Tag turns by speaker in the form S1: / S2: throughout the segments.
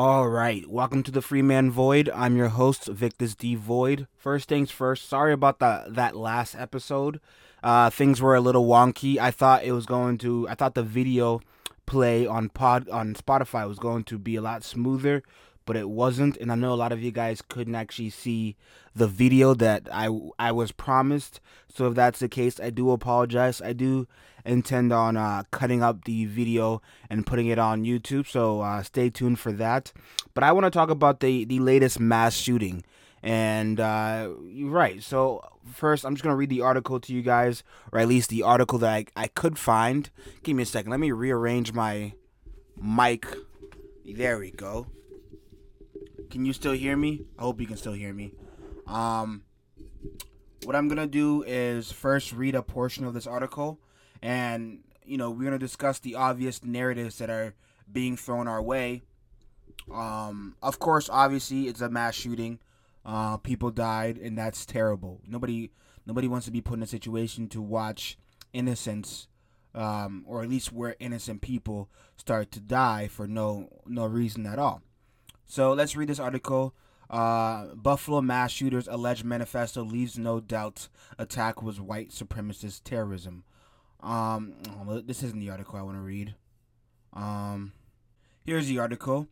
S1: All right, welcome to the Free Man Void. I'm your host, Victus D Void. First things first, sorry about the that last episode. Uh, things were a little wonky. I thought it was going to. I thought the video play on pod on Spotify was going to be a lot smoother, but it wasn't. And I know a lot of you guys couldn't actually see the video that I I was promised. So if that's the case, I do apologize. I do intend on uh, cutting up the video and putting it on YouTube. So uh, stay tuned for that. But I want to talk about the the latest mass shooting. And uh, right. So first, I'm just gonna read the article to you guys, or at least the article that I, I could find. Give me a second. Let me rearrange my mic. There we go. Can you still hear me? I hope you can still hear me. Um, what I'm gonna do is first read a portion of this article, and you know we're gonna discuss the obvious narratives that are being thrown our way. Um, of course, obviously, it's a mass shooting. Uh, people died, and that's terrible. Nobody, nobody wants to be put in a situation to watch innocence, um, or at least where innocent people start to die for no no reason at all. So let's read this article. Uh, Buffalo mass shooters alleged manifesto leaves no doubt attack was white supremacist terrorism. Um, this isn't the article I want to read. Um, here's the article.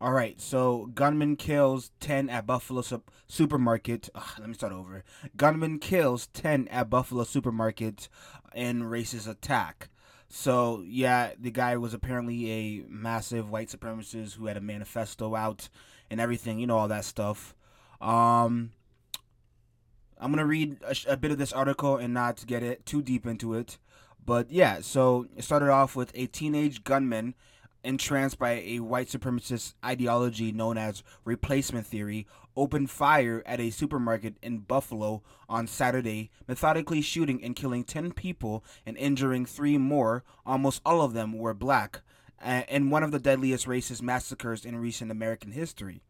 S1: All right, so gunman kills 10 at Buffalo sup- supermarket. Ugh, let me start over. Gunman kills 10 at Buffalo supermarket in racist attack. So, yeah, the guy was apparently a massive white supremacist who had a manifesto out and everything, you know, all that stuff. Um, I'm to read a, a bit of this article and not get it too deep into it. But yeah, so it started off with a teenage gunman entranced by a white supremacist ideology known as replacement theory, opened fire at a supermarket in Buffalo on Saturday, methodically shooting and killing 10 people and injuring three more. Almost all of them were black, and one of the deadliest racist massacres in recent American history.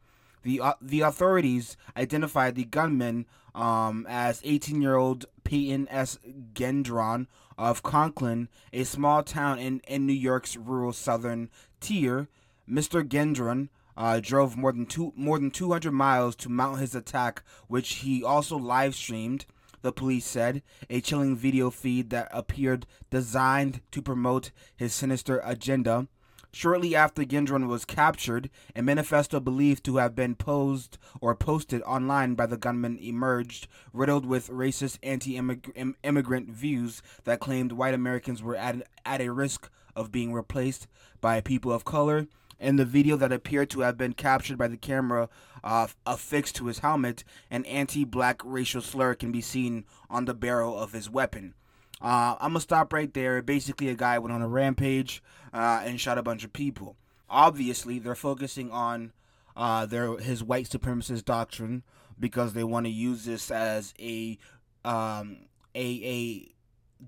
S1: The, uh, the authorities identified the gunman um, as 18 year old Payton S. Gendron of Conklin, a small town in, in New York's rural southern tier. Mr. Gendron uh, drove more than two more than 200 miles to mount his attack, which he also live streamed. The police said a chilling video feed that appeared designed to promote his sinister agenda. Shortly after Gendron was captured, a manifesto believed to have been posed or posted online by the gunman emerged, riddled with racist anti-immigrant views that claimed white Americans were at, at a risk of being replaced by people of color. In the video that appeared to have been captured by the camera uh, affixed to his helmet, an anti-black racial slur can be seen on the barrel of his weapon. Uh, I'm gonna stop right there. Basically, a guy went on a rampage uh, and shot a bunch of people. Obviously, they're focusing on uh, their his white supremacist doctrine because they want to use this as a um, a a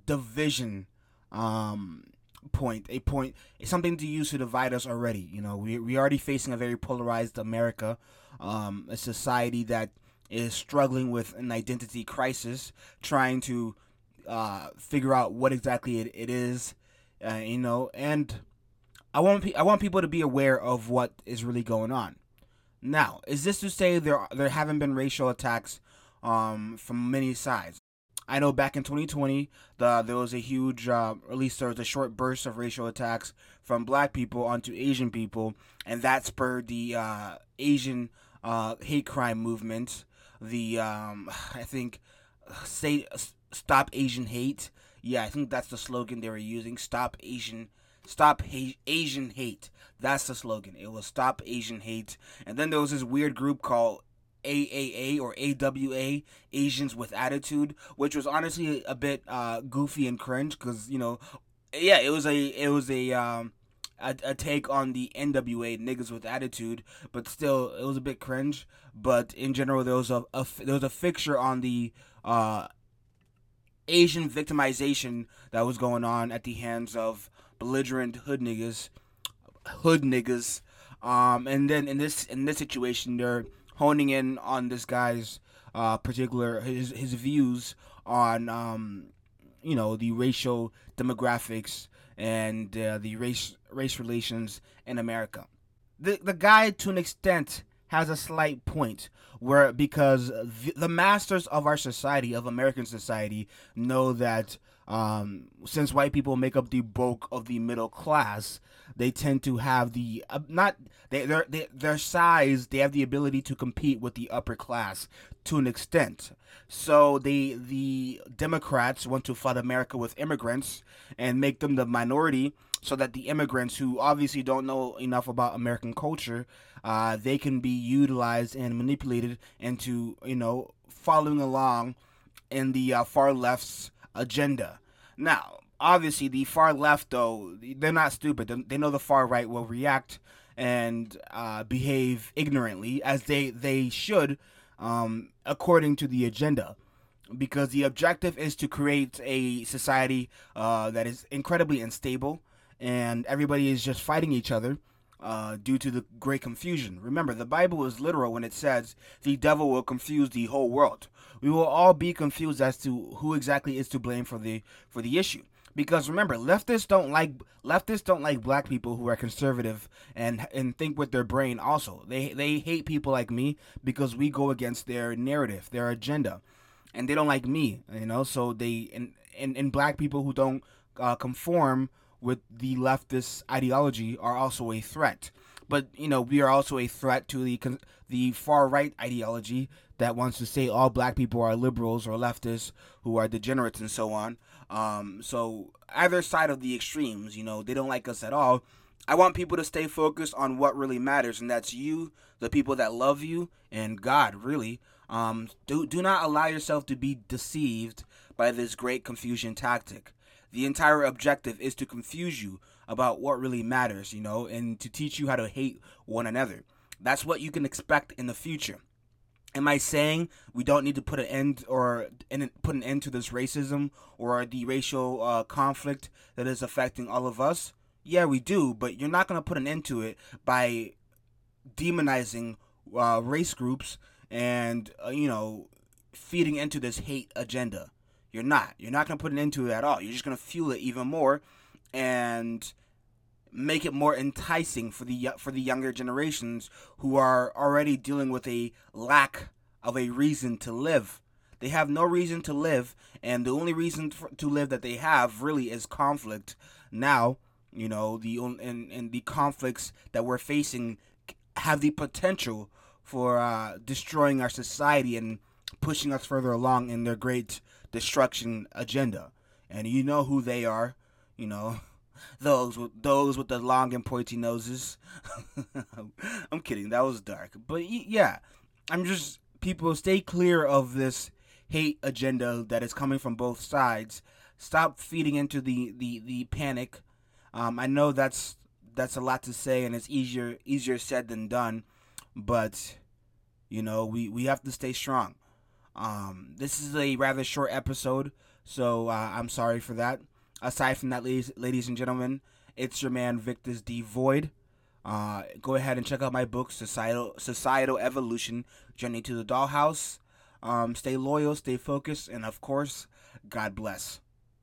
S1: division um, point, a point, something to use to divide us already. You know, we we already facing a very polarized America, um, a society that is struggling with an identity crisis, trying to uh, figure out what exactly it, it is, uh, you know, and I want pe- I want people to be aware of what is really going on. Now, is this to say there there haven't been racial attacks um, from many sides? I know back in 2020, the there was a huge, uh, at least there was a short burst of racial attacks from black people onto Asian people, and that spurred the uh, Asian uh, hate crime movement. The um, I think say stop Asian hate. Yeah, I think that's the slogan they were using. Stop Asian stop ha- Asian hate. That's the slogan. It was stop Asian hate. And then there was this weird group called AAA or AWA, Asians with Attitude, which was honestly a bit uh, goofy and cringe because you know, yeah, it was a it was a um, a, a, take on the NWA niggas with attitude, but still it was a bit cringe. But in general, there was a, a there was a fixture on the uh, Asian victimization that was going on at the hands of belligerent hood niggas, hood niggas. Um, and then in this in this situation, they're honing in on this guy's uh, particular his his views on um, you know the racial demographics and uh, the race race relations in America. the the guy to an extent has a slight point where because the, masters of our society of American society know that um, since white people make up the bulk of the middle class, they tend to have the uh, not they, their they, their size. They have the ability to compete with the upper class to an extent. So they the Democrats want to flood America with immigrants and make them the minority, so that the immigrants who obviously don't know enough about American culture, uh, they can be utilized and manipulated into you know following along in the uh, far left's agenda. Now, obviously, the far left, though, they're not stupid. They know the far right will react and uh, behave ignorantly, as they, they should, um, according to the agenda. Because the objective is to create a society uh, that is incredibly unstable and everybody is just fighting each other uh, due to the great confusion. Remember, the Bible is literal when it says the devil will confuse the whole world. We will all be confused as to who exactly is to blame for the for the issue. Because remember, leftists don't like leftists don't like black people who are conservative and and think with their brain. Also, they they hate people like me because we go against their narrative, their agenda, and they don't like me. You know, so they and and, and black people who don't uh, conform with the leftist ideology are also a threat. But you know, we are also a threat to the the far right ideology that wants to say all black people are liberals or leftists who are degenerates and so on. Um, so either side of the extremes, you know, they don't like us at all. I want people to stay focused on what really matters, and that's you, the people that love you, and God, really. Um, do, do not allow yourself to be deceived by this great confusion tactic. The entire objective is to confuse you about what really matters, you know, and to teach you how to hate one another. That's what you can expect in the future. Am I saying we don't need to put an end or put an end to this racism or the racial uh, conflict that is affecting all of us? Yeah, we do, but you're not going to put an end to it by demonizing uh, race groups and uh, you know feeding into this hate agenda. You're not. You're not going to put an end to it at all. You're just going to fuel it even more and make it more enticing for the for the younger generations who are already dealing with a lack of a reason to live. They have no reason to live, and the only reason to live that they have really is conflict. Now, you know the and, and the conflicts that we're facing have the potential for uh, destroying our society and pushing us further along in their great destruction agenda. And you know who they are, you know, those with those with the long and pointy noses. I'm kidding. That was dark. But yeah, I'm just people stay clear of this hate agenda that is coming from both sides. Stop feeding into the the the panic. Um, I know that's that's a lot to say and it's easier easier said than done, but you know we we have to stay strong. Um, this is a rather short episode, so uh, I'm sorry for that. Aside from that, ladies, ladies and gentlemen, it's your man Victus D Void. Uh, go ahead and check out my book, Societal Societal Evolution: Journey to the Dollhouse. Um, stay loyal, stay focused, and of course, God bless.